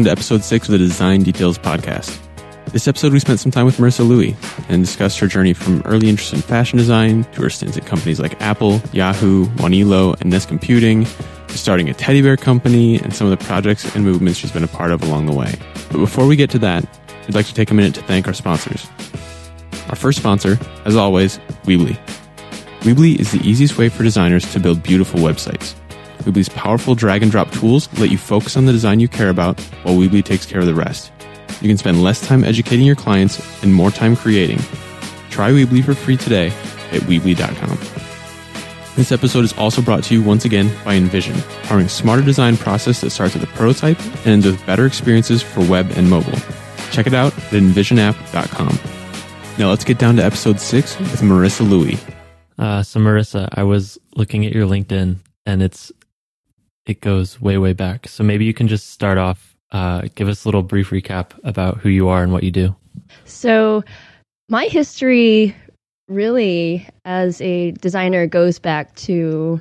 welcome to episode six of the Design Details podcast. This episode, we spent some time with Marissa Louie and discussed her journey from early interest in fashion design to her stints at companies like Apple, Yahoo, Wanelo, and Ness Computing, to starting a teddy bear company and some of the projects and movements she's been a part of along the way. But before we get to that, we'd like to take a minute to thank our sponsors. Our first sponsor, as always, Weebly. Weebly is the easiest way for designers to build beautiful websites. Weebly's powerful drag and drop tools let you focus on the design you care about while Weebly takes care of the rest. You can spend less time educating your clients and more time creating. Try Weebly for free today at Weebly.com. This episode is also brought to you once again by InVision, powering smarter design process that starts with a prototype and ends with better experiences for web and mobile. Check it out at invisionapp.com. Now let's get down to episode six with Marissa Louie. Uh, so Marissa, I was looking at your LinkedIn and it's it goes way way back. So maybe you can just start off uh, give us a little brief recap about who you are and what you do. So, my history really as a designer goes back to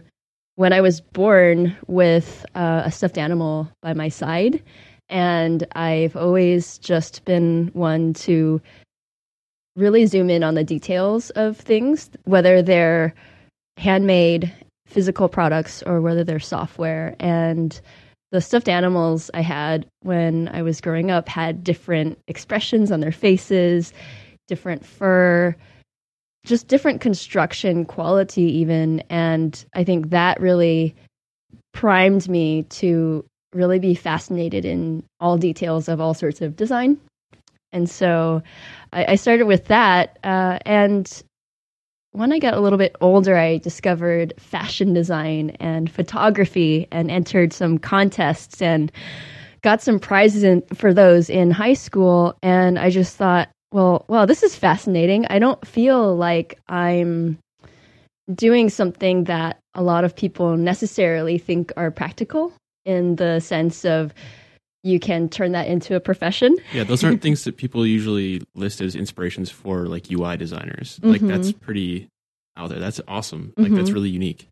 when I was born with uh, a stuffed animal by my side. And I've always just been one to really zoom in on the details of things, whether they're handmade physical products or whether they're software. And the stuffed animals I had when I was growing up had different expressions on their faces, different fur, just different construction quality, even. And I think that really primed me to really be fascinated in all details of all sorts of design. And so I, I started with that. Uh, and when I got a little bit older, I discovered fashion design and photography and entered some contests and got some prizes in, for those in high school. And I just thought, well, well, this is fascinating. I don't feel like I'm doing something that a lot of people necessarily think are practical in the sense of you can turn that into a profession. Yeah, those aren't things that people usually list as inspirations for like UI designers. Like mm-hmm. that's pretty out there. That's awesome. Like mm-hmm. that's really unique.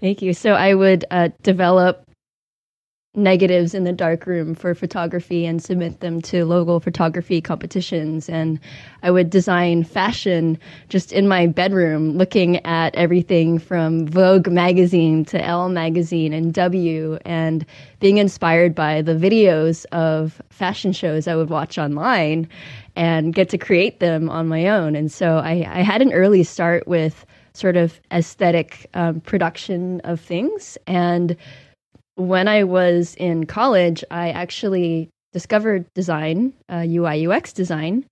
Thank you. So I would uh, develop negatives in the darkroom for photography and submit them to local photography competitions. And I would design fashion just in my bedroom, looking at everything from Vogue magazine to Elle magazine and W, and being inspired by the videos of fashion shows I would watch online and get to create them on my own. And so I, I had an early start with sort of aesthetic um, production of things. And when I was in college, I actually discovered design, uh, UI UX design,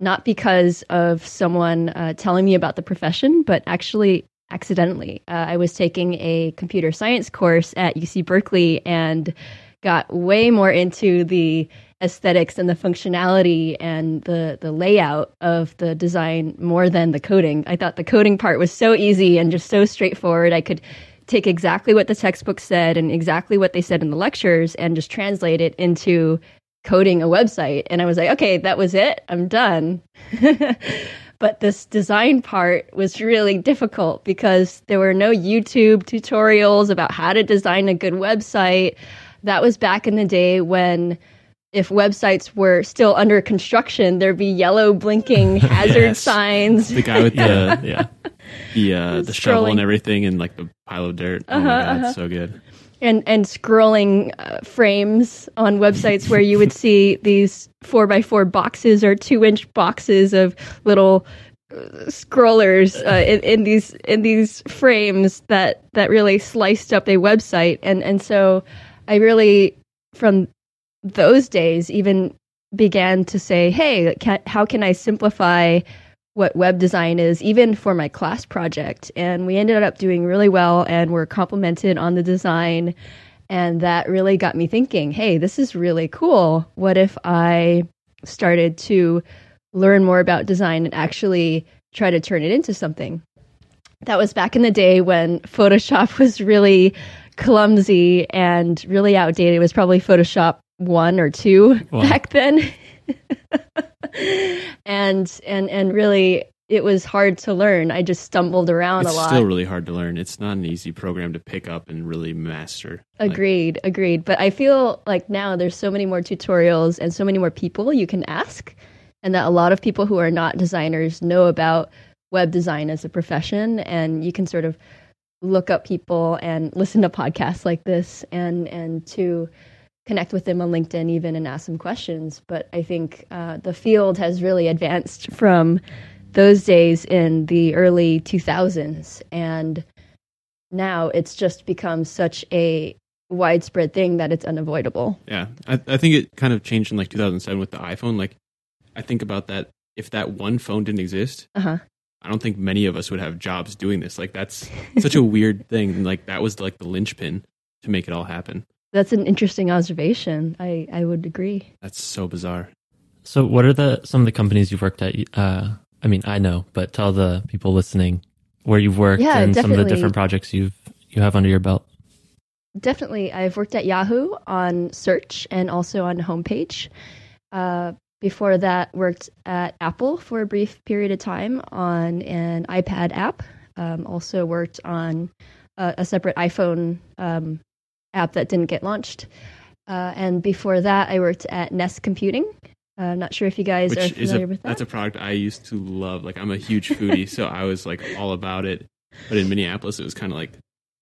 not because of someone uh, telling me about the profession, but actually accidentally. Uh, I was taking a computer science course at UC Berkeley and got way more into the aesthetics and the functionality and the the layout of the design more than the coding. I thought the coding part was so easy and just so straightforward. I could take exactly what the textbook said and exactly what they said in the lectures and just translate it into coding a website. And I was like, okay, that was it. I'm done. but this design part was really difficult because there were no YouTube tutorials about how to design a good website. That was back in the day when if websites were still under construction, there'd be yellow blinking hazard yes. signs. The guy with the yeah, the uh, the shovel and everything, and like the pile of dirt. Oh uh-huh, my god, uh-huh. so good. And and scrolling uh, frames on websites where you would see these four by four boxes or two inch boxes of little uh, scrollers uh, in, in these in these frames that that really sliced up a website and and so I really from those days even began to say, hey, how can I simplify what web design is, even for my class project? And we ended up doing really well and were complimented on the design. And that really got me thinking, hey, this is really cool. What if I started to learn more about design and actually try to turn it into something? That was back in the day when Photoshop was really clumsy and really outdated. It was probably Photoshop one or two wow. back then. and and and really it was hard to learn. I just stumbled around It's a lot. still really hard to learn. It's not an easy program to pick up and really master. Like, Agreed, agreed. But I feel like now there's so many more tutorials and so many more people you can ask, and that a lot of people who are not designers know about web design as a profession, and you can sort of look up people and listen to podcasts like this, and and to connect with them on LinkedIn even and ask them questions. But I think uh, the field has really advanced from those days in the early 2000s, and now it's just become such a widespread thing that it's unavoidable. Yeah, I, I think it kind of changed in like 2007 with the iPhone. Like, I think about that. If that one phone didn't exist, Uh huh. I don't think many of us would have jobs doing this. Like, that's such a weird thing. Like, that was like the linchpin to make it all happen. That's an interesting observation. I, I would agree. That's so bizarre. So, what are the some of the companies you've worked at? Uh, I mean, I know, but tell the people listening where you've worked Yeah, and some of the different projects you've you have under your belt. Definitely. I've worked at Yahoo on search and also on homepage. Uh, before that, worked at Apple for a brief period of time on an iPad app. Um, also worked on a, a separate iPhone um, app that didn't get launched. Uh, and before that, I worked at Ness Computing. Uh, I'm not sure if you guys are Which is familiar a with that. that's a product I used to love. Like, I'm a huge foodie, so I was like all about it. But in Minneapolis, it was kind of like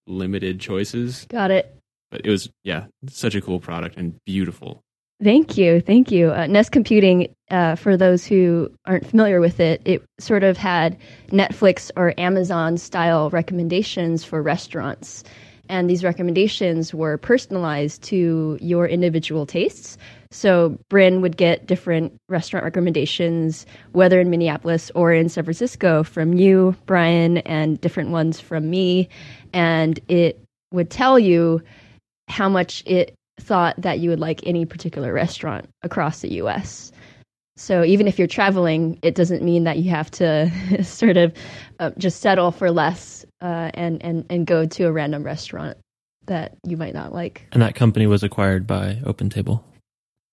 limited choices. Got it. But it was yeah, such a cool product and beautiful. Thank you, thank you. Uh, Ness Computing, uh, for those who aren't familiar with it, it sort of had Netflix or Amazon style recommendations for restaurants, and these recommendations were personalized to your individual tastes. So Bryn would get different restaurant recommendations, whether in Minneapolis or in San Francisco, from you, Brian, and different ones from me, and it would tell you how much it thought that you would like any particular restaurant across the US. So even if you're traveling, it doesn't mean that you have to sort of uh, just settle for less uh, and, and, and go to a random restaurant that you might not like. And that company was acquired by OpenTable.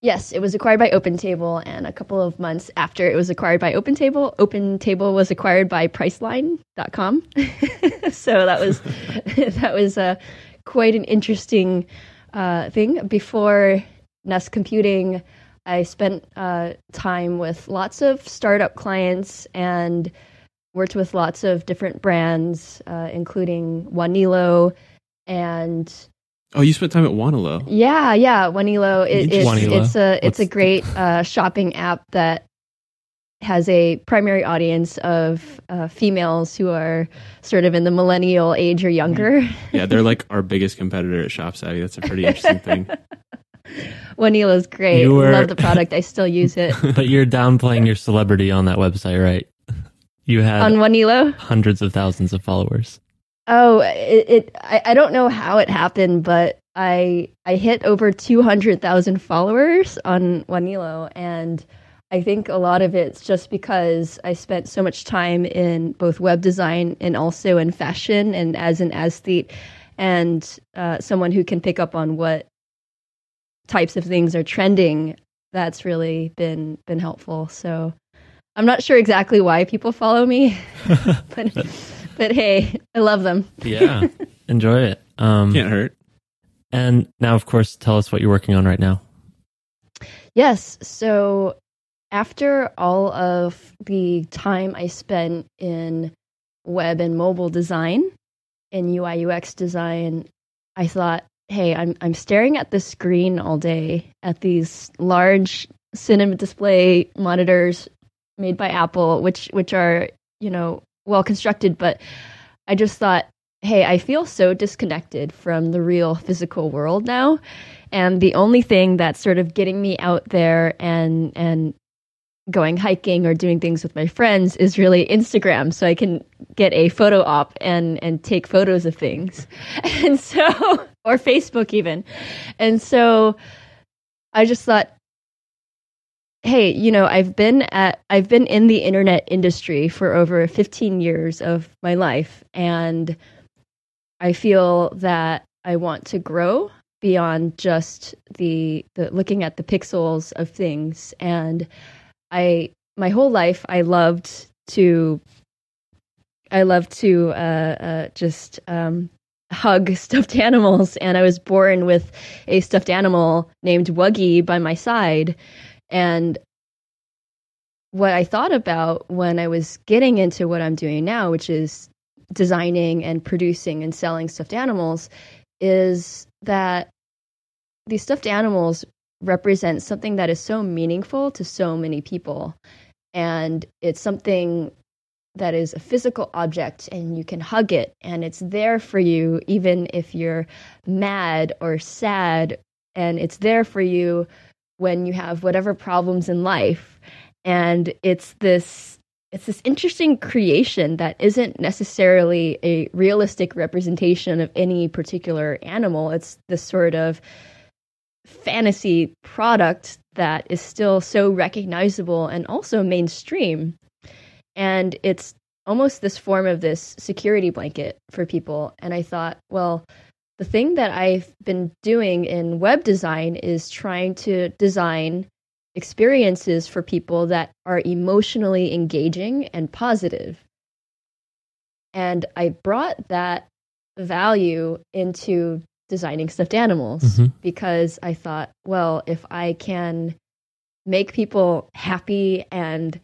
Yes, it was acquired by OpenTable, and a couple of months after it was acquired by OpenTable, OpenTable was acquired by Priceline.com. so that was that was uh, quite an interesting uh, thing. Before Ness Computing, I spent uh, time with lots of startup clients and worked with lots of different brands, uh, including Wanelo and Oh, you spent time at Wanelo. yeah, yeah, Wanelo. It, it's Wanelo. it's a it's a What's- great uh, shopping app that has a primary audience of uh, females who are sort of in the millennial age or younger. Yeah, they're like our biggest competitor at ShopSavvy. That's a pretty interesting thing. Wanelo's great. Were- Love the product. I still use it But you're downplaying your celebrity on that website, right? You had on Wanelo. hundreds of thousands of followers. Oh, it. it I, I don't know how it happened, but I I hit over two hundred thousand followers on Wanelo, and I think a lot of it's just because I spent so much time in both web design and also in fashion, and as an aesthete, and uh, someone who can pick up on what types of things are trending. That's really been been helpful. So. I'm not sure exactly why people follow me, but but hey, I love them. Yeah. Enjoy it. Um, Can't hurt. and now, of course, tell us what you're working on right now. Yes. So after all of the time I spent in web and mobile design and UI UX design, I thought, hey, I'm I'm staring at the screen all day at these large cinema display monitors made by Apple, which which are, you know, well constructed, but I just thought, hey, I feel so disconnected from the real physical world now. And the only thing that's sort of getting me out there and and going hiking or doing things with my friends is really Instagram. So I can get a photo op and and take photos of things. And so or Facebook even. And so I just thought hey, you know, I've been at I've been in the internet industry for over 15 years of my life and I feel that I want to grow beyond just the the looking at the pixels of things and I my whole life I loved to I love to uh, uh, just um, hug stuffed animals, and I was born with a stuffed animal named Wuggy by my side. And what I thought about when I was getting into what I'm doing now, which is designing and producing and selling stuffed animals, is that these stuffed animals represent something that is so meaningful to so many people. And it's something that is a physical object and you can hug it and it's there for you even if you're mad or sad. And it's there for you when you have whatever problems in life. And it's this it's this interesting creation that isn't necessarily a realistic representation of any particular animal. It's this sort of fantasy product that is still so recognizable and also mainstream and it's almost this form of this security blanket for people. And I thought, well, the thing that I've been doing in web design is trying to design experiences for people that are emotionally engaging and positive. And I brought that value into designing stuffed animals mm-hmm. because I thought, well, if I can make people happy and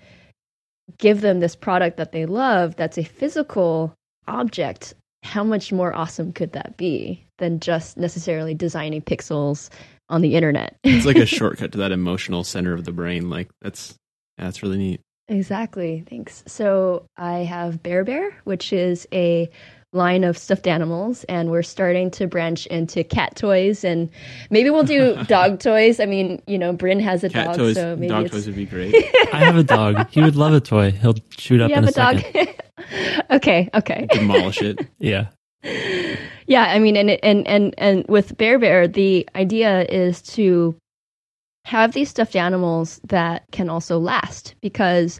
give them this product that they love that's a physical object, how much more awesome could that be than just necessarily designing pixels on the internet? it's like a shortcut to that emotional center of the brain. Like that's that's really neat. Exactly. Thanks. So I have Bear Bear, which is a line of stuffed animals and we're starting to branch into cat toys and maybe we'll do dog toys. I mean, you know, Bryn has a cat dog, toys, so maybe dog it's... toys would be great. I have a dog. He would love a toy. He'll shoot up you in have a, a, second. dog. okay, okay. Demolish it. Yeah. Yeah, I mean and and and and with Bear Bear, the idea is to have these stuffed animals that can also last because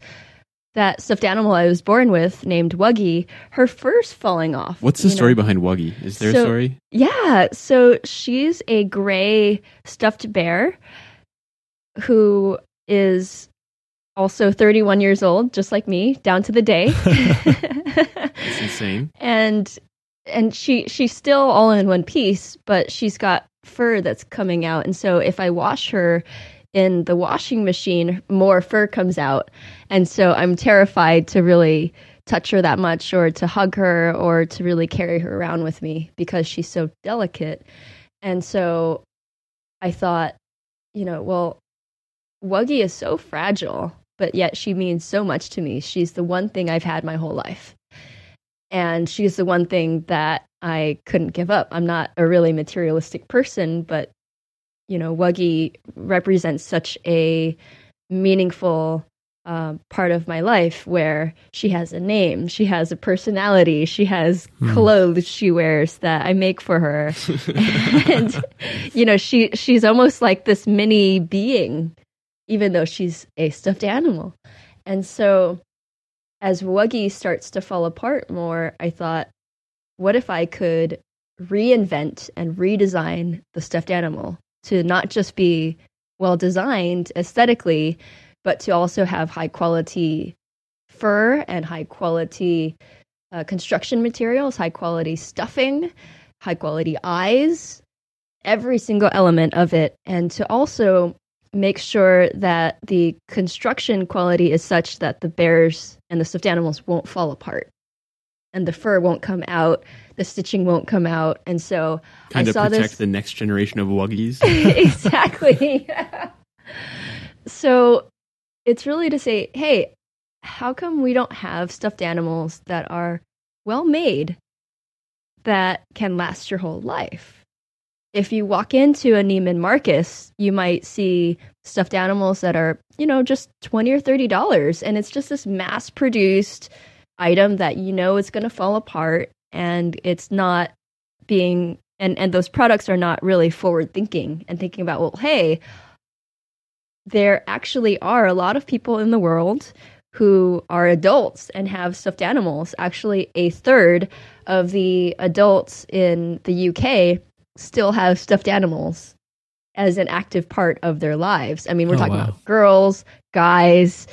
that stuffed animal I was born with, named Wuggy, her fur's falling off. What's the story know? behind Wuggy? Is there so, a story? Yeah. So she's a gray stuffed bear who is also 31 years old, just like me, down to the day. That's insane. And and she she's still all in one piece, but she's got fur that's coming out. And so if I wash her, in the washing machine, more fur comes out. And so I'm terrified to really touch her that much or to hug her or to really carry her around with me because she's so delicate. And so I thought, you know, well, Wuggy is so fragile, but yet she means so much to me. She's the one thing I've had my whole life. And she's the one thing that I couldn't give up. I'm not a really materialistic person, but you know, Wuggy represents such a meaningful uh, part of my life where she has a name, she has a personality, she has hmm. clothes she wears that I make for her, and you know, she she's almost like this mini being, even though she's a stuffed animal. And so, as Wuggy starts to fall apart more, I thought, what if I could reinvent and redesign the stuffed animal to not just be well designed aesthetically, but to also have high quality fur and high quality uh, construction materials, high quality stuffing, high quality eyes, every single element of it, and to also make sure that the construction quality is such that the bears and the stuffed animals won't fall apart and the fur won't come out the stitching won't come out. And so kind I of saw protect this... the next generation of Wuggies. exactly. so it's really to say, hey, how come we don't have stuffed animals that are well made that can last your whole life? If you walk into a Neiman Marcus, you might see stuffed animals that are, you know, just 20 or $30 and it's just this mass produced item that you know is going to fall apart and it's not being and and those products are not really forward thinking and thinking about well hey there actually are a lot of people in the world who are adults and have stuffed animals actually a third of the adults in the UK still have stuffed animals as an active part of their lives i mean we're oh, talking wow. about girls guys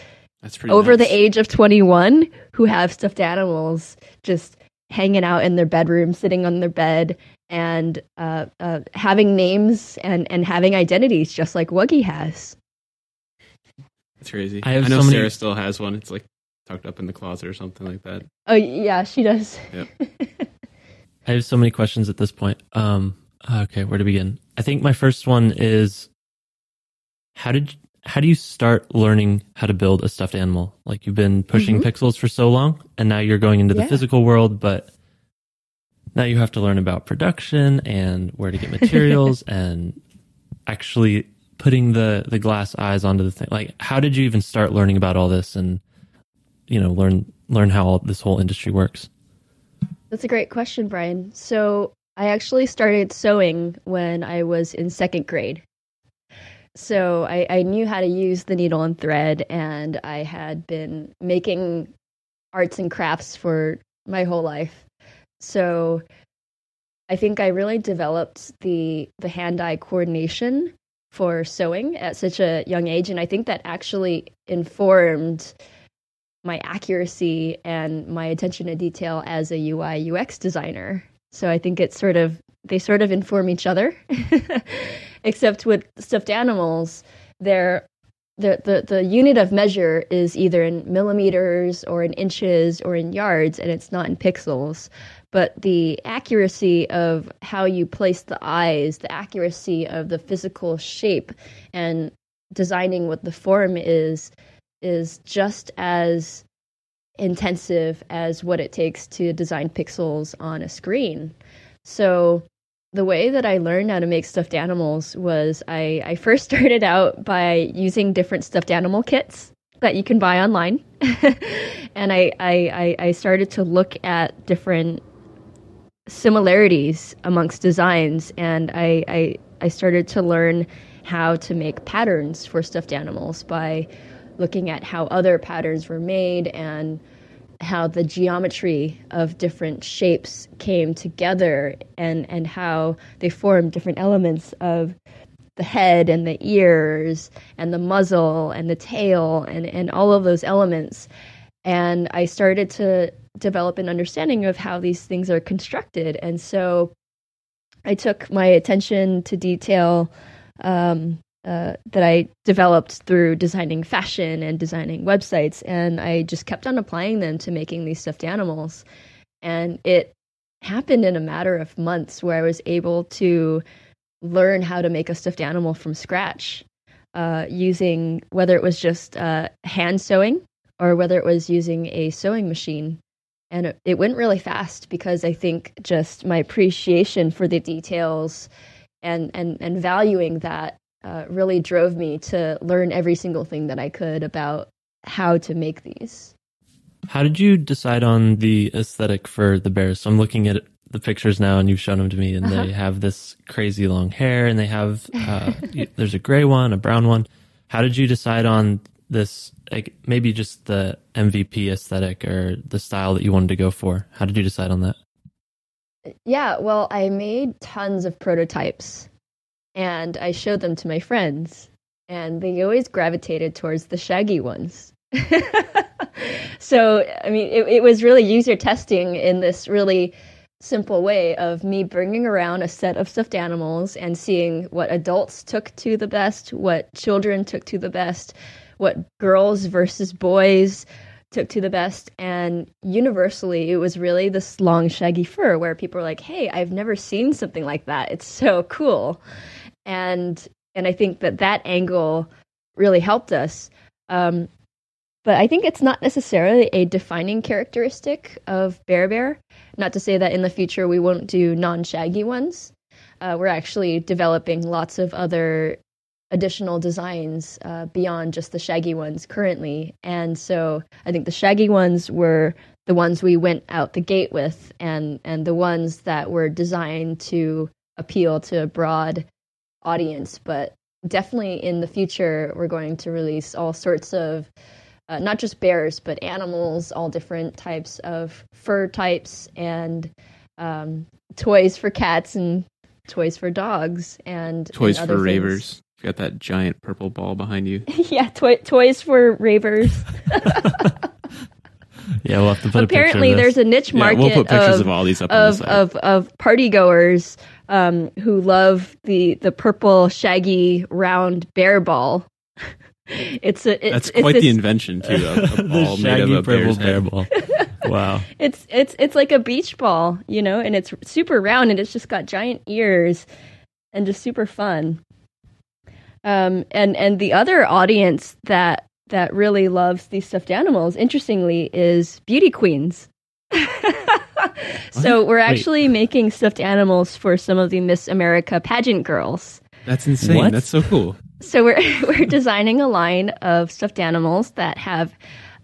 over nuts. the age of 21 who have stuffed animals just hanging out in their bedroom, sitting on their bed, and uh, uh, having names and, and having identities, just like Wuggy has. That's crazy. I have know so many- Sarah still has one. It's like tucked up in the closet or something like that. Oh, yeah, she does. I have so many questions at this point. Um, okay, where to begin? I think my first one is how did how do you start learning how to build a stuffed animal? Like you've been pushing Mhm. pixels for so long, and now you're going into the physical world, but now you have to learn about production and where to get materials and actually putting the the glass eyes onto the thing. Like, how did you even start learning about all this and you know learn learn how all this whole industry works? That's a great question, Brian. So I actually started sewing when I was in second grade. So I, I knew how to use the needle and thread, and I had been making arts and crafts for my whole life. So I think I really developed the the hand-eye coordination for sewing at such a young age, and I think that actually informed my accuracy and my attention to detail as a UI UX designer. So I think it's sort of they sort of inform each other. Except with stuffed animals, they're the, the the unit of measure is either in millimeters or in inches or in yards and it's not in pixels but the accuracy of how you place the eyes the accuracy of the physical shape and designing what the form is is just as intensive as what it takes to design pixels on a screen. So the way that I learned how to make stuffed animals was I, I first started out by using different stuffed animal kits that you can buy online. and I, I, I started to look at different similarities amongst designs and I, I, I started to learn how to make patterns for stuffed animals by looking at how other patterns were made and how the geometry of different shapes came together and, and how they formed different elements of the head and the ears and the muzzle and the tail and, and all of those elements. And I started to develop an understanding of how these things are constructed. And so I took my attention to detail um, uh, that I developed through designing fashion and designing websites, and I just kept on applying them to making these stuffed animals. And it happened in a matter of months where I was able to learn how to make a stuffed animal from scratch uh, using whether it was just uh, hand sewing or whether it was using a sewing machine. And it, it went really fast because I think just my appreciation for the details and, and, and valuing that uh, really drove me to learn every single thing that I could about how to make these. How did you decide on the aesthetic for the bears? So I'm looking at the pictures now, and you've shown them to me, and Uh-huh. they have this crazy long hair, and they have uh, there's a gray one, a brown one. How did you decide on this? Like maybe just the MVP aesthetic or the style that you wanted to go for. How did you decide on that? Yeah, well, I made tons of prototypes and I showed them to my friends, and they always gravitated towards the shaggy ones. so, I mean, it, it was really user testing in this really simple way of me bringing around a set of stuffed animals and seeing what adults took to the best, what children took to the best, what girls versus boys took to the best. And universally, it was really this long, shaggy fur where people were like, hey, I've never seen something like that. It's so cool. And and I think that that angle really helped us. Um, but I think it's not necessarily a defining characteristic of Bear Bear. Not to say that in the future we won't do non shaggy ones. Uh, we're actually developing lots of other additional designs uh, beyond just the shaggy ones currently. And so I think the shaggy ones were the ones we went out the gate with, and, and the ones that were designed to appeal to a broad audience. But definitely in the future, we're going to release all sorts of uh, not just bears, but animals, all different types of fur types, and um, toys for cats and toys for dogs, and Toys and for things. ravers. You got that giant purple ball behind you. yeah, toy- toys for ravers. Yeah, we'll have to put Apparently, a picture of there's a niche market. Yeah, we'll put pictures of, of all these up on the of, of of party goers um, who love the the purple shaggy round bear ball. it's a it's, That's it's quite this- the invention too. A, a the ball made of shaggy a bear's purple bear head. ball. Wow. It's it's it's like a beach ball, you know, and it's super round and it's just got giant ears and just super fun. Um, and and the other audience that that really loves these stuffed animals, interestingly, is beauty queens. so we're actually making stuffed animals for some of the Miss America pageant girls. That's insane. What? That's so cool. So we're we're designing a line of stuffed animals that have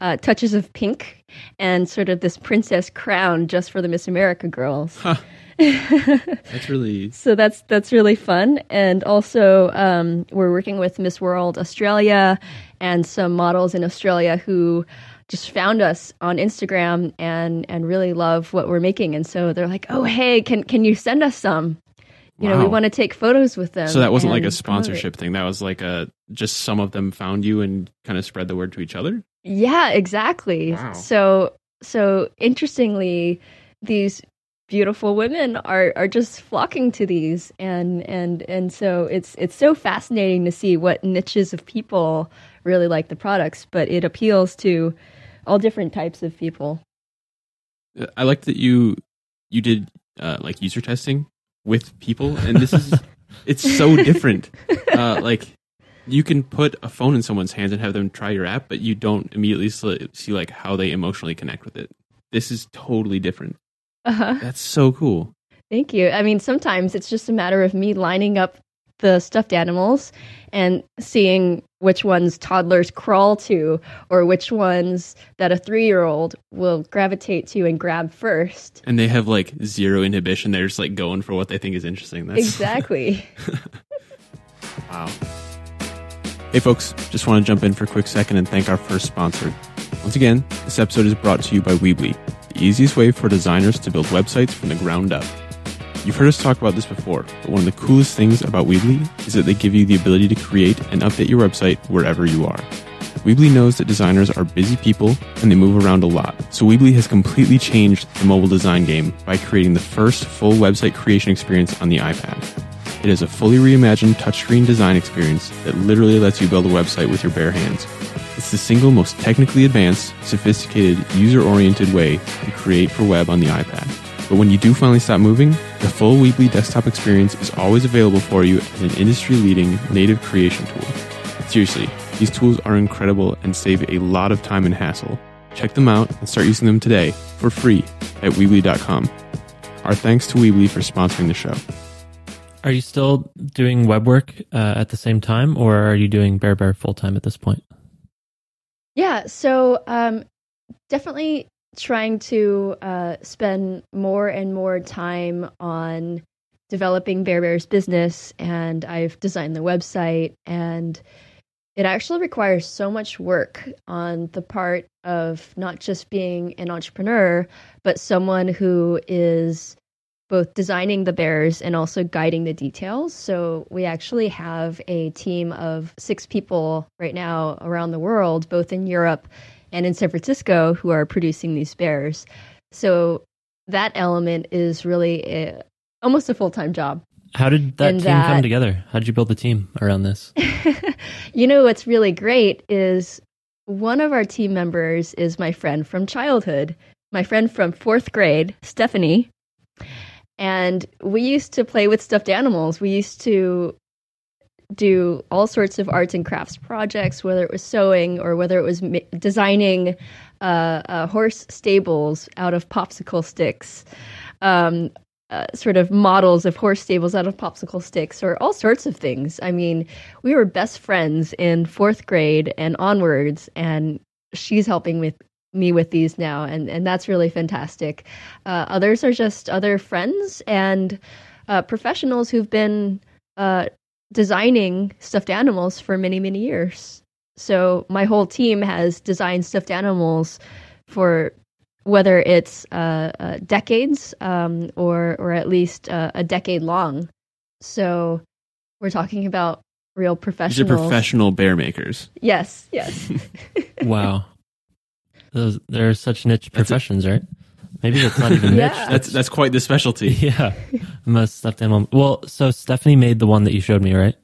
uh, touches of pink and sort of this princess crown just for the Miss America girls. That's really So that's that's really fun, and also um, we're working with Miss World Australia and some models in Australia who just found us on Instagram and and really love what we're making, and so they're like, "Oh, hey, can can you send us some?" You know, we want to take photos with them. so that wasn't like a and promote it." sponsorship thing. That was like a just some of them found you and kind of spread the word to each other. Yeah, exactly. Wow. So so interestingly, these beautiful women are are just flocking to these and and and so it's it's so fascinating to see what niches of people really like the products, but it appeals to all different types of people. Uh, I like that you you did uh, like user testing with people, and this is it's so different. Uh, like you can put a phone in someone's hands and have them try your app, but you don't immediately see, see like how they emotionally connect with it. This is totally different. Uh-huh. That's so cool. Thank you. I mean, sometimes it's just a matter of me lining up the stuffed animals and seeing which ones toddlers crawl to or which ones that a three year old will gravitate to and grab first. And they have like zero inhibition. They're just like going for what they think is interesting. That's Exactly. Wow. Hey, folks, just want to jump in for a quick second and thank our first sponsor. Once again, this episode is brought to you by Weebly, the easiest way for designers to build websites from the ground up. You've heard us talk about this before, but one of the coolest things about Weebly is that they give you the ability to create and update your website wherever you are. Weebly knows that designers are busy people and they move around a lot, so Weebly has completely changed the mobile design game by creating the first full website creation experience on the iPad. It is a fully reimagined touchscreen design experience that literally lets you build a website with your bare hands. It's the single most technically advanced, sophisticated, user oriented way to create for web on the iPad. But when you do finally stop moving, the full Weebly desktop experience is always available for you as an industry leading native creation tool. Seriously, these tools are incredible and save a lot of time and hassle. Check them out and start using them today for free at Weebly.com. Our thanks to Weebly for sponsoring the show. Are you still doing web work uh, at the same time, or are you doing Bear Bear full time at this point? Yeah, so um, definitely trying to uh, spend more and more time on developing Bear Bear's business, and I've designed the website, and it actually requires so much work on the part of not just being an entrepreneur, but someone who is both designing the bears and also guiding the details. So we actually have a team of six people right now around the world, both in Europe and in San Francisco, who are producing these bears. So that element is really a, almost a full time job. How did that And team come together? How did you build the team around this? you know what's really great is one of our team members is my friend from childhood, my friend from fourth grade, Stephanie. And we used to play with stuffed animals. We used to do all sorts of arts and crafts projects, whether it was sewing or whether it was ma- designing uh, uh, horse stables out of popsicle sticks. Um, uh, sort of models of horse stables out of popsicle sticks or all sorts of things. I mean, we were best friends in fourth grade and onwards, and she's helping with me with these now, and and that's really fantastic. Uh, others are just other friends and uh, professionals who've been uh, designing stuffed animals for many many years. So my whole team has designed stuffed animals for whether it's uh, uh, decades um, or or at least uh, a decade long. So we're talking about real These are professionals. professional bear makers. Yes, yes. wow. those they're such niche professions, right? Maybe that's not even niche. Yeah. That's that's quite the specialty. yeah, I'm a stuffed animal. Well, so Stephanie made the one that you showed me, right?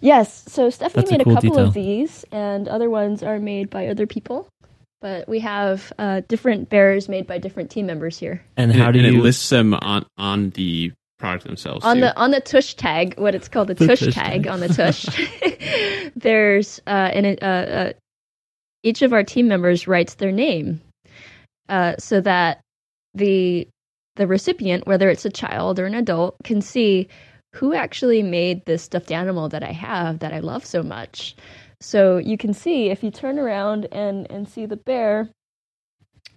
Yes, so Stephanie That's made a, cool couple detail. of these, and other ones are made by other people. But we have uh, different bears made by different team members here. And And, how do and you it lists them on on the product themselves. on too. the on the tush tag, what it's called the, The tush, tush tag, tag. on the tush. there's uh, and uh, uh, each of our team members writes their name, uh, so that the the recipient, whether it's a child or an adult, can see who actually made this stuffed animal that I have that I love so much. So you can see if you turn around and and see the bear,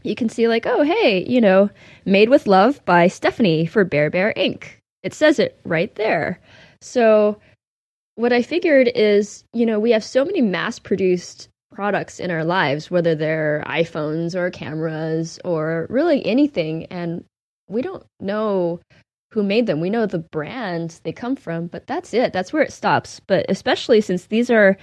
you can see like, oh hey, you know, made with love by Stephanie for Bear Bear Inc. It says it right there. So what I figured is, you know, we have so many mass produced products in our lives, whether they're iPhones or cameras or really anything, and we don't know who made them. We know the brand they come from, but that's it. That's where it stops. But especially since these are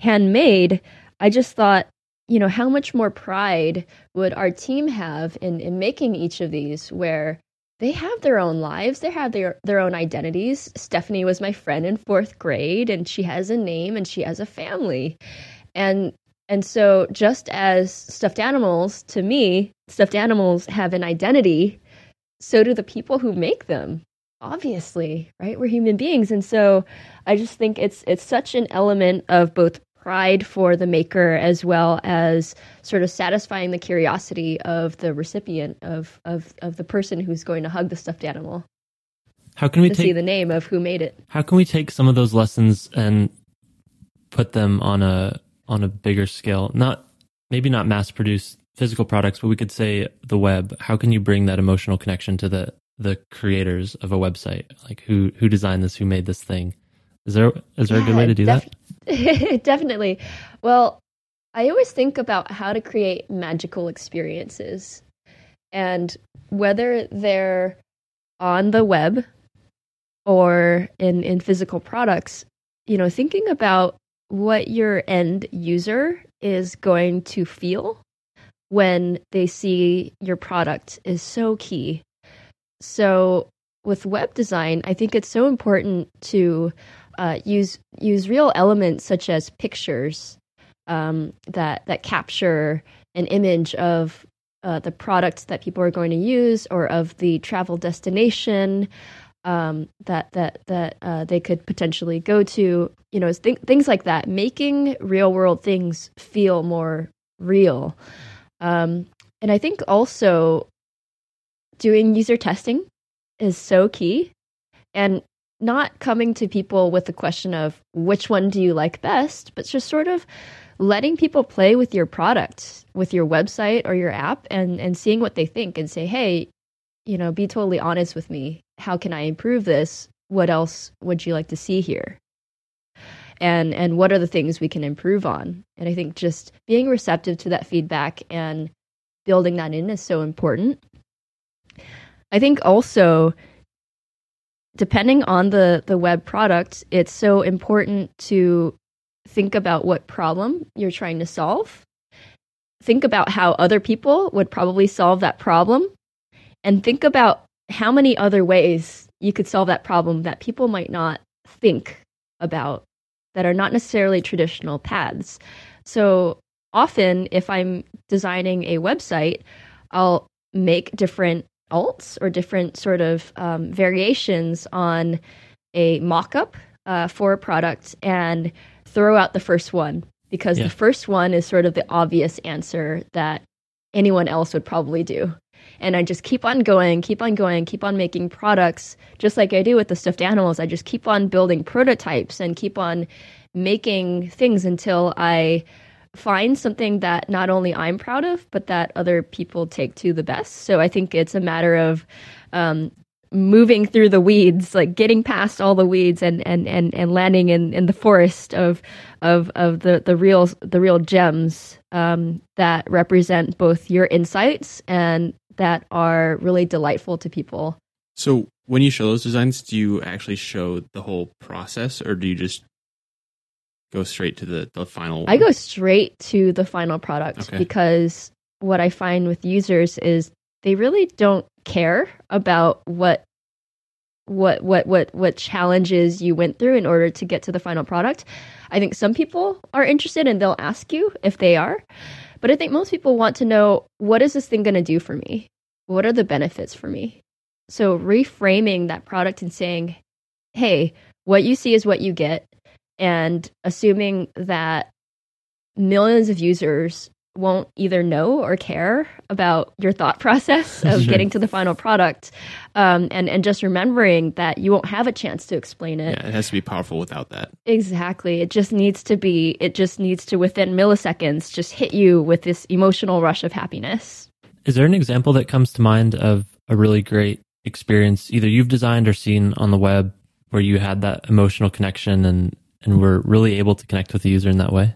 handmade, I just thought, you know, how much more pride would our team have in, in making each of these where they have their own lives, they have their their own identities. Stephanie was my friend in 4th grade and she has a name and she has a family. And and so just as stuffed animals to me, stuffed animals have an identity, so do the people who make them. Obviously, right? We're human beings and so I just think it's it's such an element of both pride for the maker as well as sort of satisfying the curiosity of the recipient of of of the person who's going to hug the stuffed animal how can we to see the name of who made it. how can we take some of those lessons and put them on a on a bigger scale? Not maybe not mass produce physical products, but we could say the web. How can you bring that emotional connection to the the creators of a website? Like who who designed this, who made this thing? Is there is there a good way to do that? that? Definitely. Well, I always think about how to create magical experiences. And whether they're on the web or in, in physical products, you know, thinking about what your end user is going to feel when they see your product is so key. So with web design, I think it's so important to uh, use use real elements such as pictures um, that that capture an image of uh, the product that people are going to use or of the travel destination um, that that that uh, they could potentially go to. You know, th- things like that, making real world things feel more real. Um, and I think also doing user testing is so key, and not coming to people with the question of which one do you like best, but just sort of letting people play with your product, with your website or your app and and seeing what they think and say, "Hey, you know, be totally honest with me. How can I improve this? What else would you like to see here?" And and what are the things we can improve on? And I think just being receptive to that feedback and building that in is so important. I think also depending on the the web product, it's so important to think about what problem you're trying to solve. Think about how other people would probably solve that problem and think about how many other ways you could solve that problem that people might not think about that are not necessarily traditional paths. So often if I'm designing a website, I'll make different alts or different sort of um, variations on a mock-up uh, for a product and throw out the first one because Yeah. the first one is sort of the obvious answer that anyone else would probably do. And I just keep on going, keep on going, keep on making products, just like I do with the stuffed animals. I just keep on building prototypes and keep on making things until I find something that not only I'm proud of, but that other people take to the best. So I think it's a matter of um, moving through the weeds, like getting past all the weeds and and and, and landing in, in the forest of of of the, the real the real gems um, that represent both your insights and that are really delightful to people. So when you show those designs, do you actually show the whole process, or do you just go straight to the, the final? I go straight to the final product Okay. because what I find with users is they really don't care about what what what what what challenges you went through in order to get to the final product. I think some people are interested and they'll ask you if they are. But I think most people want to know what is this thing going to do for me? What are the benefits for me? So reframing that product and saying, "Hey, what you see is what you get." And assuming that millions of users won't either know or care about your thought process of Sure. getting to the final product um, and, and just remembering that you won't have a chance to explain it yeah, it has to be powerful without that. exactly it just needs to be it just needs to within milliseconds just hit you with this emotional rush of happiness Is there an example that comes to mind of a really great experience either you've designed or seen on the web where you had that emotional connection and and were really able to connect with the user in that way?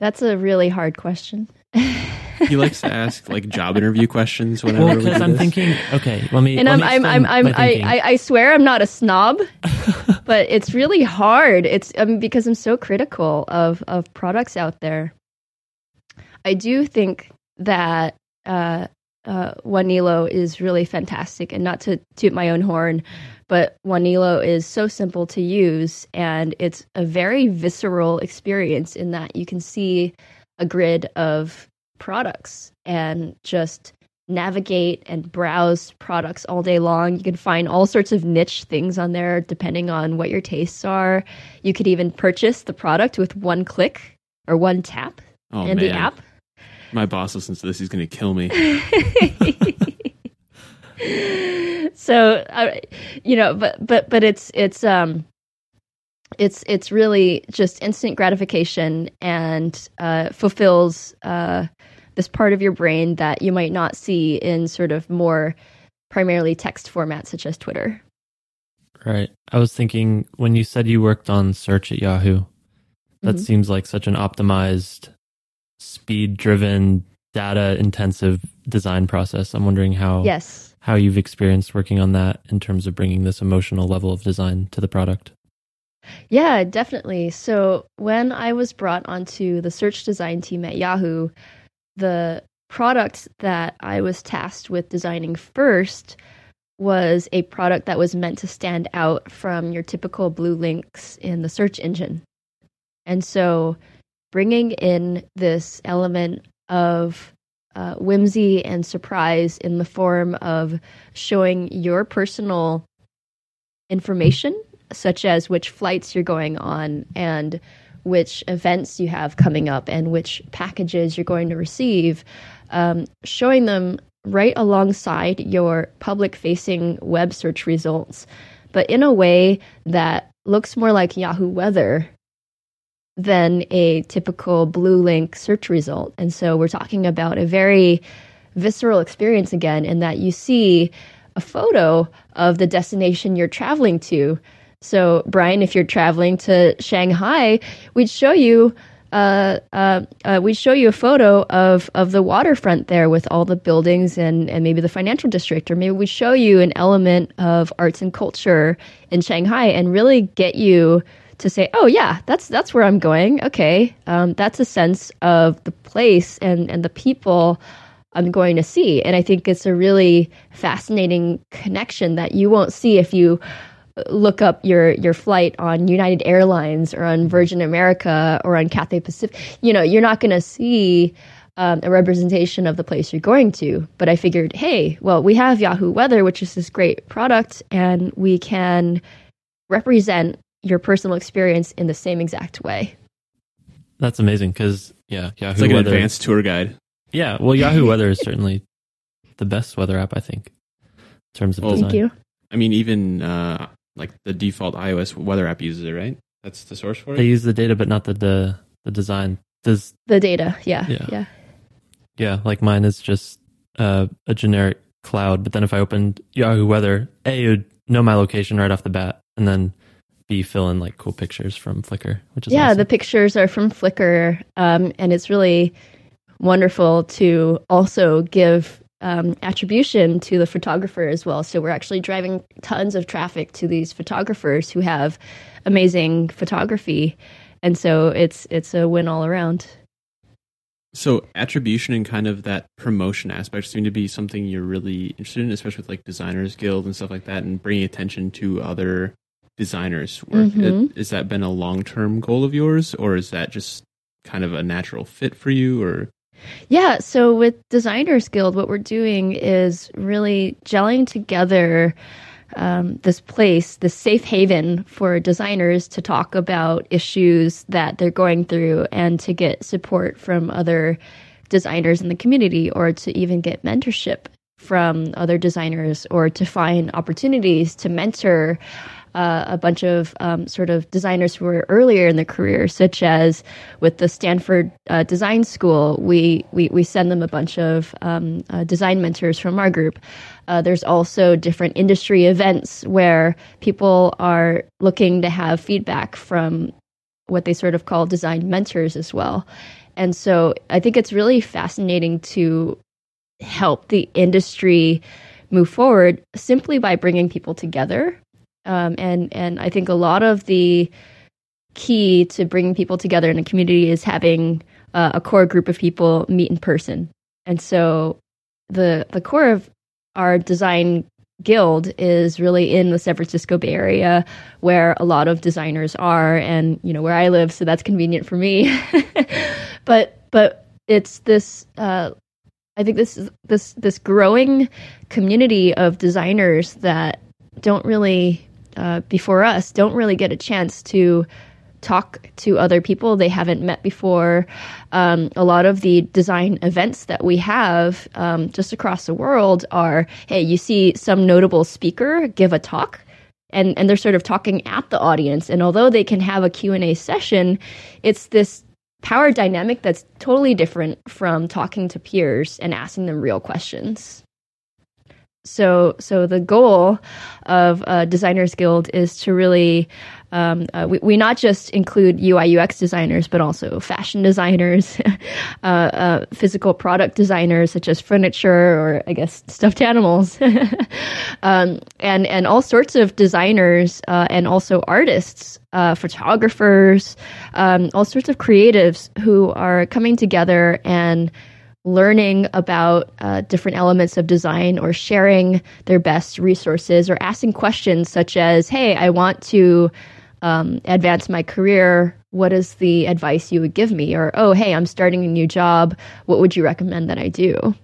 that's a really hard question He likes to ask like job interview questions whenever Well, we because do I'm this. thinking, okay, let me. and let I'm me I'm I'm, I'm I. I I swear I'm not a snob, but it's really hard. It's um, because I'm so critical of of products out there. I do think that uh, uh, Wanelo is really fantastic, and not to toot my own horn, but Wanelo is so simple to use, and it's a very visceral experience in that you can see a grid of products and just navigate and browse products all day long. You can find all sorts of niche things on there depending on what your tastes are. You could even purchase the product with one click or one tap oh, in man. the app. My boss listens to this. He's going to kill me. so uh, you know but but but it's it's um it's it's really just instant gratification and uh, fulfills uh, this part of your brain that you might not see in sort of more primarily text formats such as Twitter. Right. I was thinking when you said you worked on search at Yahoo, that Mhm. seems like such an optimized, speed driven, data intensive design process. I'm wondering how Yes. how you've experienced working on that in terms of bringing this emotional level of design to the product. Yeah, definitely. So when I was brought onto the search design team at Yahoo, the product that I was tasked with designing first was a product that was meant to stand out from your typical blue links in the search engine. And so bringing in this element of uh, whimsy and surprise in the form of showing your personal information such as which flights you're going on and which events you have coming up and which packages you're going to receive, um, showing them right alongside your public facing web search results, but in a way that looks more like Yahoo Weather than a typical blue link search result. And so we're talking about a very visceral experience again, in that you see a photo of the destination you're traveling to. So, Brian, if you're traveling to Shanghai, we'd show you. Uh, uh, uh, we'd show you a photo of, of the waterfront there with all the buildings and, and maybe the financial district, or maybe we show you an element of arts and culture in Shanghai and really get you to say, "Oh yeah, that's that's where I'm going." Okay, um, that's a sense of the place and and the people I'm going to see, and I think it's a really fascinating connection that you won't see if you look up your your flight on United Airlines or on Virgin America or on Cathay Pacific. You know, you're not going to see. Um, a representation of the place you're going to. But I figured, hey, well, we have Yahoo Weather, which is this great product, and we can represent your personal experience in the same exact way. That's amazing because yeah, Yahoo It's like an advanced tour guide. Yeah, well, Yahoo Weather is certainly the best weather app, I think, in terms of Well, design. Thank you. I mean, even uh, like the default iOS weather app uses it, right? That's the source for it. They use the data, but not the the, the design. Does The data, yeah, Yeah. yeah. yeah, like mine is just uh, a generic cloud. But then if I opened Yahoo Weather, a it would know my location right off the bat, and then b fill in like cool pictures from Flickr, which is yeah, awesome. the pictures are from Flickr, um, and it's really wonderful to also give um, attribution to the photographer as well. So we're actually driving tons of traffic to these photographers who have amazing photography, and so it's it's a win all around. So attribution and kind of that promotion aspect seem to be something you're really interested in, especially with like Designers Guild and stuff like that, and bringing attention to other designers' work. Mhm. It- Has that been a long term goal of yours, or is that just kind of a natural fit for you? Or Yeah, so with Designers Guild, what we're doing is really gelling together um, this place, this safe haven for designers to talk about issues that they're going through and to get support from other designers in the community or to even get mentorship from other designers or to find opportunities to mentor uh, a bunch of um, sort of designers who are earlier in their career, such as with the Stanford uh, Design School, we, we, we send them a bunch of um, uh, design mentors from our group. Uh, there's also different industry events where people are looking to have feedback from what they sort of call design mentors as well. And so I think it's really fascinating to help the industry move forward simply by bringing people together. Um, and and I think a lot of the key to bringing people together in a community is having uh, a core group of people meet in person. And so the the core of our design guild is really in the San Francisco Bay Area where a lot of designers are and you know where I live so that's convenient for me but but it's this uh, I think this this this growing community of designers that don't really uh, before us don't really get a chance to talk to other people they haven't met before. Um, a lot of the design events that we have um, just across the world are hey, you see some notable speaker give a talk. And, and they're sort of talking at the audience and although they can have a q&a session it's this power dynamic that's totally different from talking to peers and asking them real questions so so the goal of uh, designers guild is to really um, uh, we, we not just include ui ux designers but also fashion designers uh, uh, physical product designers such as furniture or i guess stuffed animals. Um, and and all sorts of designers uh, and also artists uh, photographers um, all sorts of creatives who are coming together and learning about uh, different elements of design or sharing their best resources or asking questions such as hey i want to um, advance my career what is the advice you would give me or oh hey i'm starting a new job what would you recommend that i do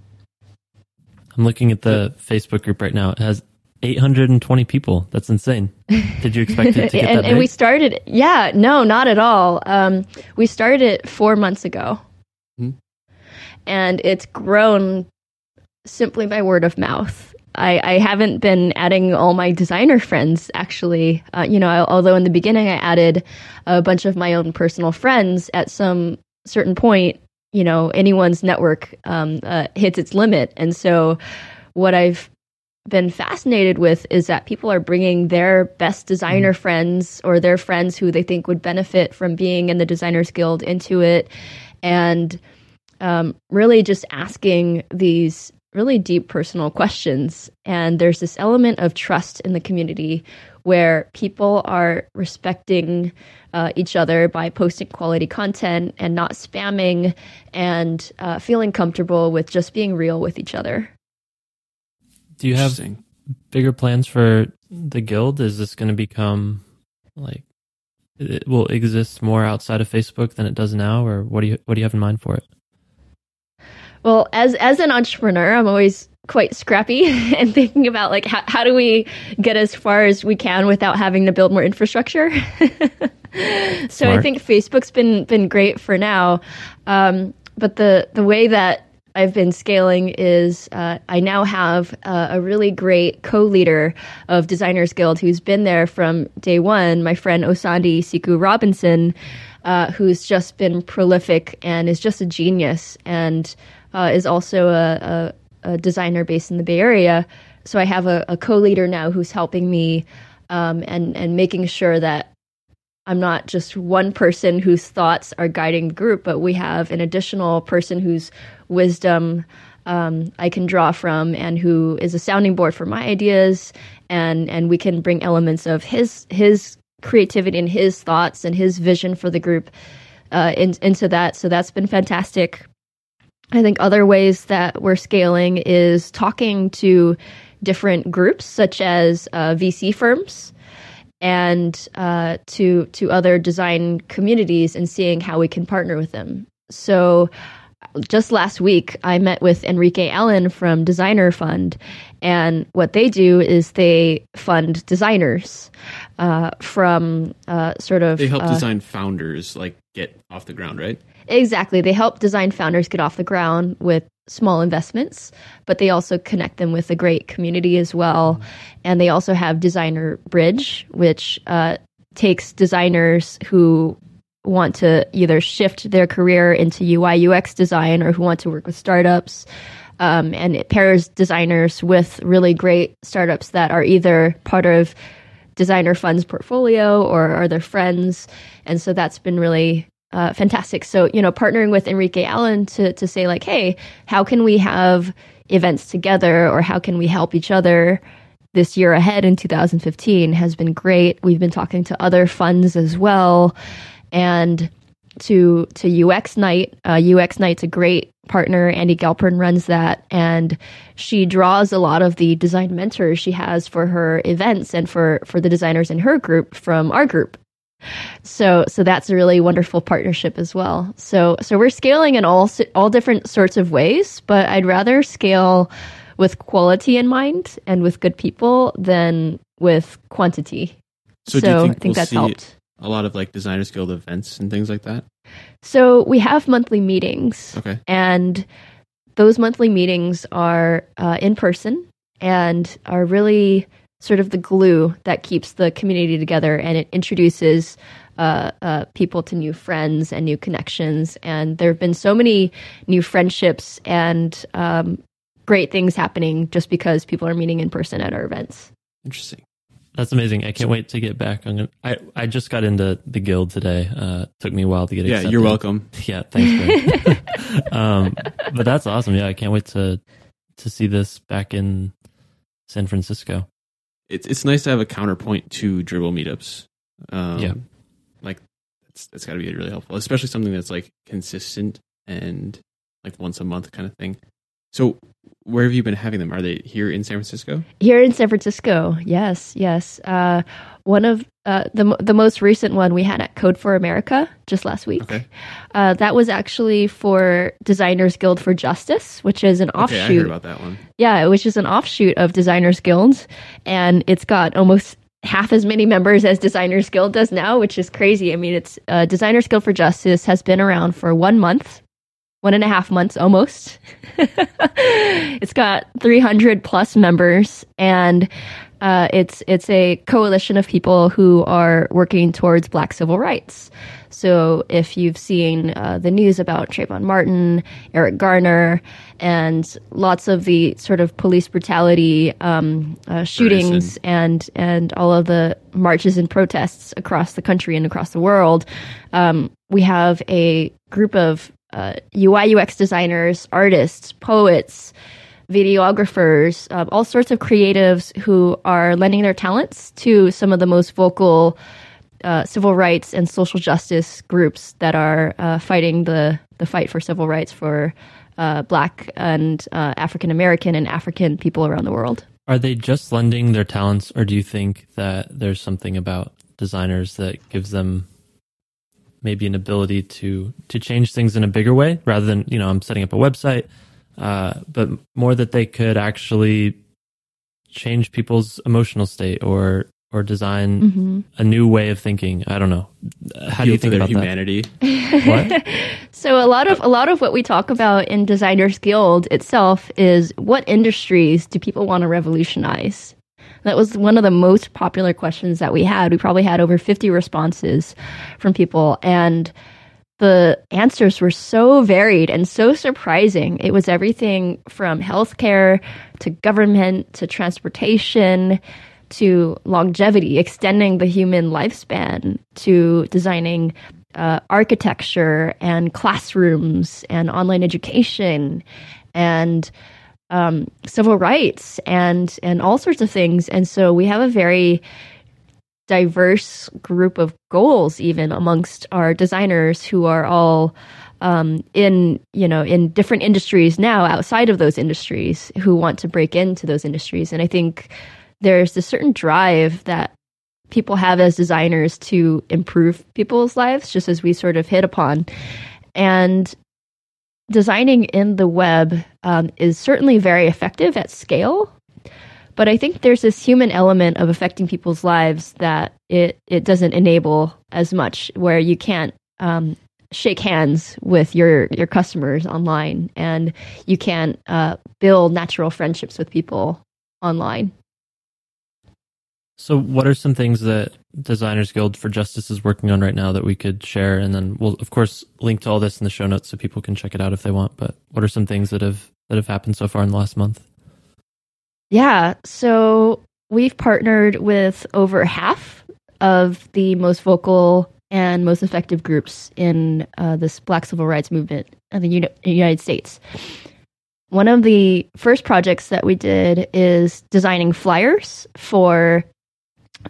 I'm looking at the Facebook group right now. It has 820 people. That's insane. Did you expect it to get and, that and we started yeah no not at all um, we started it four months ago. And it's grown simply by word of mouth. I, I haven't been adding all my designer friends actually. Uh, you know although in the beginning i added a bunch of my own personal friends at some certain point you know anyone's network um, uh, hits its limit. And so what i've been fascinated with is that people are bringing their best designer friends or their friends who they think would benefit from being in the designers guild into it. And um, really just asking these really deep personal questions and there's this element of trust in the community where people are respecting uh, each other by posting quality content and not spamming and uh, feeling comfortable with just being real with each other Do you have bigger plans for the guild? Is this going to become like it will exist more outside of Facebook than it does now, or what do you what do you have in mind for it? Well, as as an entrepreneur, I'm always quite scrappy and thinking about like how, how do we get as far as we can without having to build more infrastructure. so I think Facebook's been been great for now, um, but the the way that I've been scaling is uh, I now have uh, a really great co-leader of Designers Guild who's been there from day one. My friend Osandi Siku Robinson, uh, who's just been prolific and is just a genius and uh, is also a, a, a designer based in the Bay Area. So I have a, a co-leader now who's helping me um, and and making sure that I'm not just one person whose thoughts are guiding the group, but we have an additional person whose wisdom um, I can draw from and who is a sounding board for my ideas, and and we can bring elements of his his creativity and his thoughts and his vision for the group uh, in, into that. So that's been fantastic. I think other ways that we're scaling is talking to different groups, such as uh, VC firms and uh, to to other design communities, and seeing how we can partner with them. So just last week, I met with Enrique Allen from Designer Fund, and what they do is they fund designers uh, from uh, sort of. They help uh, design founders like get off the ground, right? Exactly. They help design founders get off the ground with small investments, but they also connect them with a great community as well. And they also have Designer Bridge, which uh, takes designers who want to either shift their career into UI UX design or who want to work with startups. Um, and it pairs designers with really great startups that are either part of designer funds portfolio or are their friends. And so that's been really uh, fantastic. So, you know, partnering with Enrique Allen to, to say, like, hey, how can we have events together or how can we help each other this year ahead in 2015 has been great. We've been talking to other funds as well. And to to UX Night. Uh, UX Night's a great partner. Andi Galpern runs that, and she draws a lot of the design mentors she has for her events and for for the designers in her group from our group. So so that's a really wonderful partnership as well. So so we're scaling in all all different sorts of ways, but I'd rather scale with quality in mind and with good people than with quantity. So, So, do you think, I think we'll that's helped. A lot of like Designers Guild events and things like that? So we have monthly meetings. Okay. and those monthly meetings are uh, in person and are really sort of the glue that keeps the community together and it introduces uh, uh, people to new friends and new connections and there have been so many new friendships and um, great things happening just because people are meeting in person at our events Interesting. That's amazing. I can't wait to get back. I'm gonna, I I just got into the guild today. Uh, took me a while to get. Yeah, accepted. you're welcome. Yeah, thanks. Um, but that's awesome. Yeah, I can't wait to to see this back in San Francisco. It's it's nice to have a counterpoint to Dribbble meetups. Um, Yeah. like it's it's got to be really helpful, especially something that's like consistent and like once a month kind of thing. So, where have you been having them? Are they here in San Francisco? Here in San Francisco, yes, yes. Uh, one of uh, the the most recent one we had at Code for America just last week. Okay. Uh, that was actually for Designers Guild for Justice, which is an Okay, I heard offshoot. about that one. yeah, which is an offshoot of Designers Guild, and it's got almost half as many members as Designers Guild does now, which is crazy. I mean, it's uh, Designers Guild for Justice has been around for one month, one and a half months almost. it's got 300 plus members, and uh, it's it's a coalition of people who are working towards Black civil rights. So if you've seen uh, the news about Trayvon Martin, Eric Garner, and lots of the sort of police brutality um, uh, shootings and and all of the marches and protests across the country and across the world, um, we have a group of uh, UI UX designers, artists, poets, videographers, uh, all sorts of creatives who are lending their talents to some of the most vocal uh, civil rights and social justice groups that are uh, fighting the, the fight for civil rights for uh, Black and uh, African American and African people around the world. Are they just lending their talents, or do you think that there's something about designers that gives them maybe an ability to to change things in a bigger way, rather than you know I'm setting up a website, uh, but more that they could actually change people's emotional state or or design Mm-hmm. a new way of thinking. I don't know. How do you think about humanity? that? What? So a lot of a lot of what we talk about in Designers Guild itself is what industries do people want to revolutionize? That was one of the most popular questions that we had. We probably had over 50 responses from people and the answers were so varied and so surprising. It was everything from healthcare to government to transportation to longevity, extending the human lifespan to designing uh, architecture and classrooms and online education and um, civil rights and and all sorts of things. And so we have a very diverse group of goals, even amongst our designers who are all um, in you know in different industries now outside of those industries who want to break into those industries. And I think there's a certain drive that people have as designers to improve people's lives, just as we sort of hit upon. And designing in the web um, is certainly very effective at scale. But I think there's this human element of affecting people's lives that it, it doesn't enable as much, where you can't um, shake hands with your, your customers online and you can't uh, build natural friendships with people online. So, what are some things that Designers Guild for Justice is working on right now that we could share? And then we'll, of course, link to all this in the show notes so people can check it out if they want. But what are some things that have that have happened so far in the last month? Yeah, so we've partnered with over half of the most vocal and most effective groups in uh, this Black civil rights movement in the Uni- United States. One of the first projects that we did is designing flyers for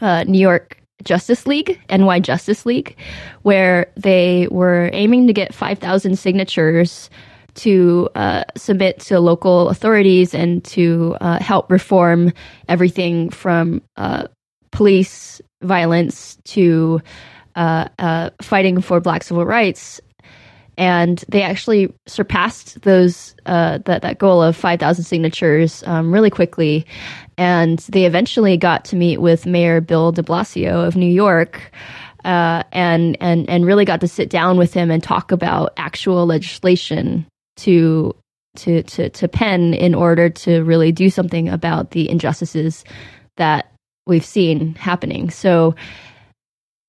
uh, New York Justice League, NY Justice League, where they were aiming to get 5,000 signatures to uh, submit to local authorities and to uh, help reform everything from uh, police violence to uh, fighting for black civil rights. And they actually surpassed those that that goal of five thousand signatures um, really quickly, and they eventually got to meet with Mayor Bill De Blasio of New York, uh, and and and really got to sit down with him and talk about actual legislation to to to to pen in order to really do something about the injustices that we've seen happening. So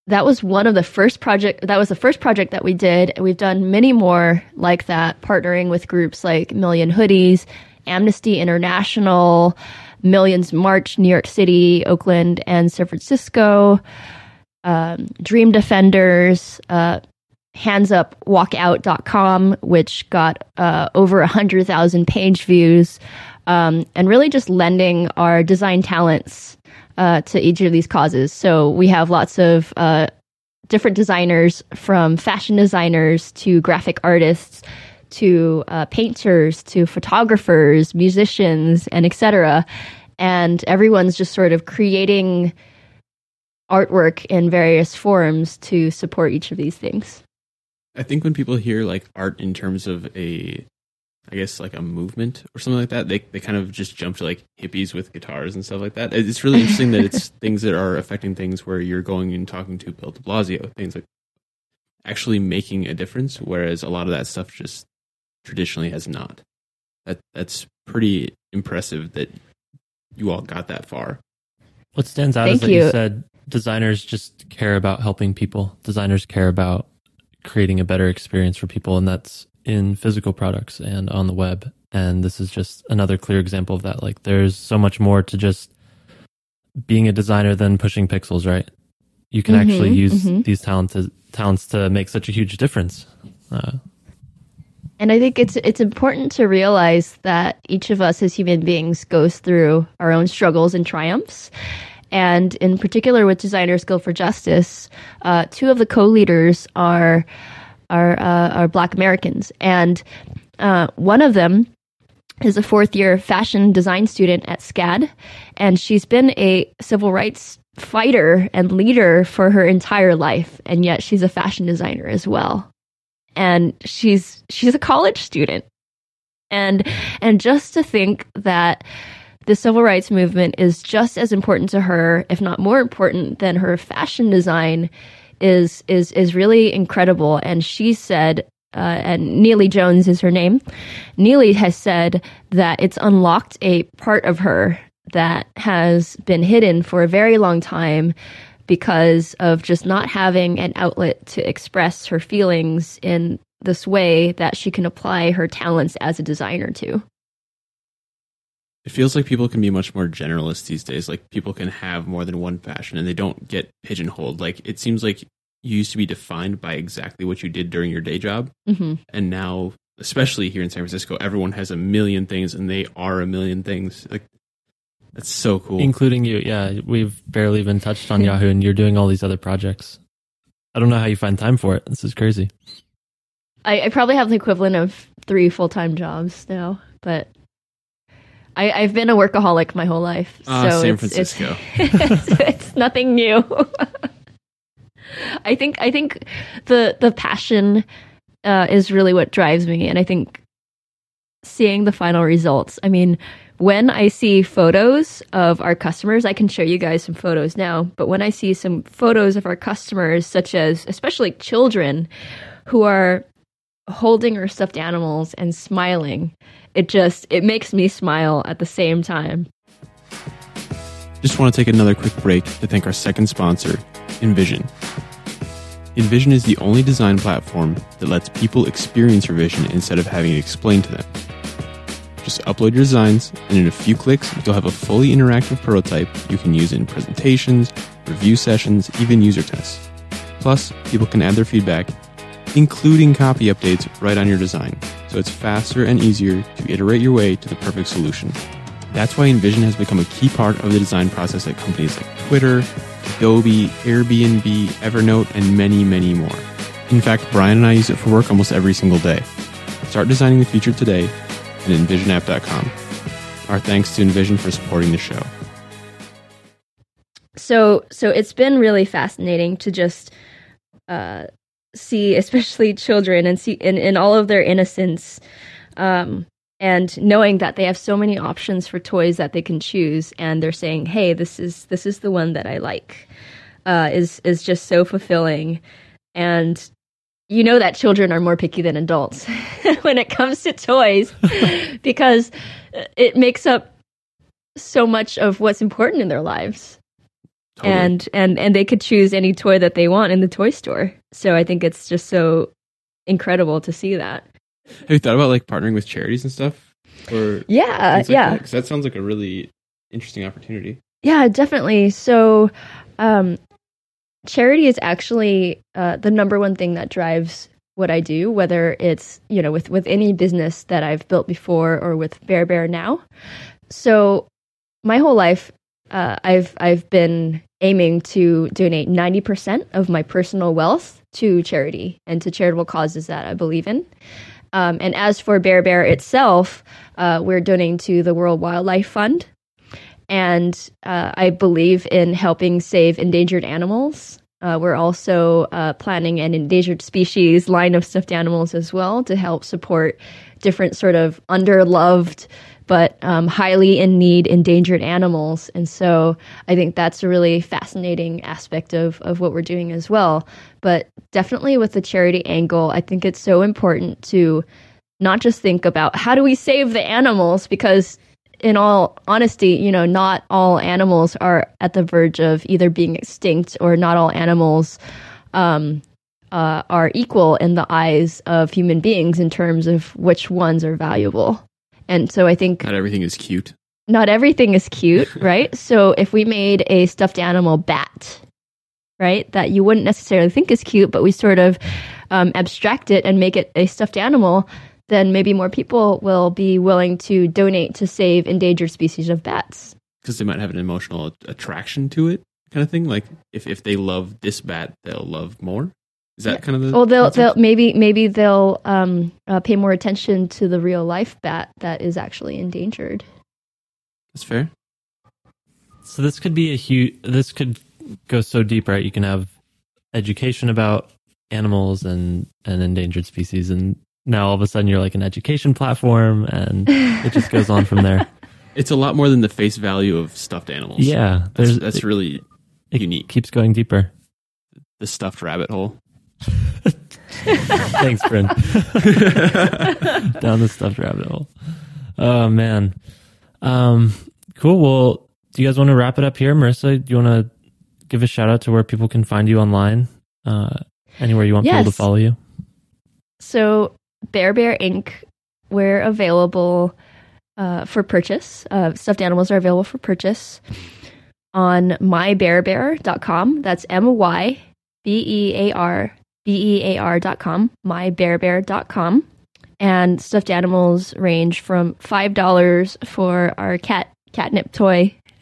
that was one of the first project that was the first project that we did. We've done many more like that, partnering with groups like Million Hoodies, Amnesty International, Millions March, New York City, Oakland, and San Francisco, um, Dream Defenders, uh, handsupwalkout.com, which got uh, over 100,000 page views, um, and really just lending our design talents uh, to each of these causes. So we have lots of uh, different designers from fashion designers to graphic artists to uh, painters to photographers, musicians, and etc. And everyone's just sort of creating artwork in various forms to support each of these things. I think when people hear like art in terms of a I guess like a movement or something like that. They they kind of just jump to like hippies with guitars and stuff like that. It's really interesting that it's things that are affecting things where you're going and talking to Bill De Blasio, things like actually making a difference, whereas a lot of that stuff just traditionally has not. That that's pretty impressive that you all got that far. What stands out Thank is that you. you said designers just care about helping people. Designers care about creating a better experience for people, and that's in physical products and on the web. And this is just another clear example of that. Like, there's so much more to just being a designer than pushing pixels, right? You can Mhm, actually use mhm. these talents talents to make such a huge difference. Uh, And I think it's it's important to realize that each of us as human beings goes through our own struggles and triumphs. And in particular, with Designers Guild for Justice, uh, two of the co-leaders are are uh, are Black Americans, and uh, one of them is a fourth year fashion design student at SCAD, and she's been a civil rights fighter and leader for her entire life, and yet she's a fashion designer as well and she's she's a college student and and just to think that the civil rights movement is just as important to her if not more important than her fashion design is is is really incredible and she said uh, and Neely Jones is her name. Neely has said that it's unlocked a part of her that has been hidden for a very long time because of just not having an outlet to express her feelings in this way that she can apply her talents as a designer to. It feels like people can be much more generalist these days. Like people can have more than one passion and they don't get pigeonholed. Like it seems like you used to be defined by exactly what you did during your day job, hmm and now especially here in San Francisco, everyone has a million things and they are a million things. Like that's so cool. Including you. Yeah. We've barely even touched on Yahoo and you're doing all these other projects. I don't know how you find time for it. This is crazy. I, I probably have the equivalent of three full time jobs now, but I, I've been a workaholic my whole life. Ah, so San it's, Francisco. It's, it's, it's nothing new. I think I think the the passion uh, is really what drives me, and I think seeing the final results. I mean, when I see photos of our customers, I can show you guys some photos now. But when I see some photos of our customers, such as especially children who are holding our stuffed animals and smiling, it just it makes me smile at the same time. Just want to take another quick break to thank our second sponsor, InVision. InVision is the only design platform that lets people experience your vision instead of having it explained to them. Just upload your designs, and in a few clicks, you'll have a fully interactive prototype you can use in presentations, review sessions, even user tests. Plus, people can add their feedback, including copy updates, right on your design, so it's faster and easier to iterate your way to the perfect solution. That's why InVision has become a key part of the design process at companies like Twitter, Adobe, Airbnb, Evernote, and many, many more. In fact, Brian and I use it for work almost every single day. Start designing the future today at invisionapp.com. Our thanks to InVision for supporting the show. So so it's been really fascinating to just uh, see, especially children, and see in, in all of their innocence, um, and knowing that they have so many options for toys that they can choose, and they're saying, "Hey, this is this is the one that I like," uh, is is just so fulfilling, and you know that children are more picky than adults when it comes to toys because it makes up so much of what's important in their lives Totally. and and and they could choose any toy that they want in the toy store so i think it's just so incredible to see that have you thought about like partnering with charities and stuff? Or yeah like yeah that? 'Cause that sounds like a really interesting opportunity. Yeah, definitely. So, um, charity is actually uh, the number one thing that drives what I do, whether it's you know with with any business that I've built before or with Bear Bear now. So, my whole life, uh, I've I've been aiming to donate ninety percent of my personal wealth to charity and to charitable causes that I believe in. Um, and as for Bear Bear itself, uh, we're donating to the World Wildlife Fund and uh, I believe in helping save endangered animals. Uh, we're also uh, planning an endangered species line of stuffed animals as well to help support different sort of underloved but um, highly in need endangered animals. And so I think that's a really fascinating aspect of, of what we're doing as well. But definitely with the charity angle, I think it's so important to not just think about how do we save the animals because in all honesty, you know, not all animals are at the verge of either being extinct or not all animals um, uh, are equal in the eyes of human beings in terms of which ones are valuable. And so I think Not everything is cute. not everything is cute, right? So if we made a stuffed animal bat, right, that you wouldn't necessarily think is cute, but we sort of um, abstract it and make it a stuffed animal, then maybe more people will be willing to donate to save endangered species of bats. Because they might have an emotional attraction to it, kind of thing. Like if, if they love this bat, they'll love more. Is that kind of the? Well, they'll, concept? they'll maybe maybe they'll um, uh, pay more attention to the real life bat that is actually endangered. That's fair. So this could be a huge. This could go so deep, right? You can have education about animals and and endangered species, and now all of a sudden you're like an education platform, and it just goes on from there. It's a lot more than the face value of stuffed animals. Yeah, that's, there's that's really it unique. keeps going deeper. the stuffed rabbit hole. Thanks, Bryn. Down the stuffed rabbit hole. Oh man. Um, cool. Well, do you guys want to wrap it up here, Marissa? Do you want to give a shout out to where people can find you online? Uh, anywhere you want people to follow you? So Bear Bear Inc. We're available uh, for purchase. Uh, stuffed animals are available for purchase on mybearbear.com. That's M Y B E A R B E A R dot com. Mybearbear.com. and stuffed animals range from five dollars for our cat catnip toy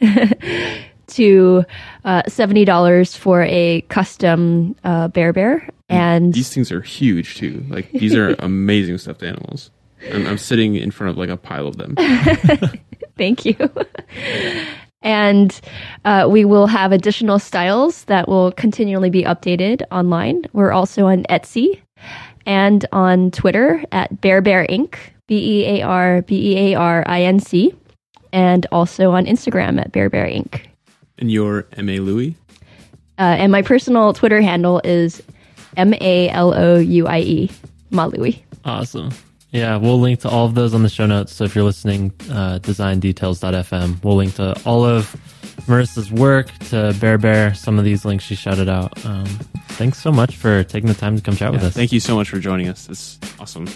to uh, seventy dollars for a custom uh, bear bear. And These things are huge too. Like these are amazing stuffed animals. I'm, I'm sitting in front of like a pile of them. Thank you. and uh, we will have additional styles that will continually be updated online. We're also on Etsy and on Twitter at Bear Bear Inc. B E A R B E A R I N C, and also on Instagram at Bear Bear Inc. And you're M.A. Louie? Uh, and my personal Twitter handle is M A L O U I E, Malui. Awesome. Yeah, we'll link to all of those on the show notes. So if you're listening, uh, designdetails.fm, we'll link to all of Marissa's work, to Bear Bear, some of these links she shouted out. Um, thanks so much for taking the time to come chat with us. thank you so much for joining us. It's awesome.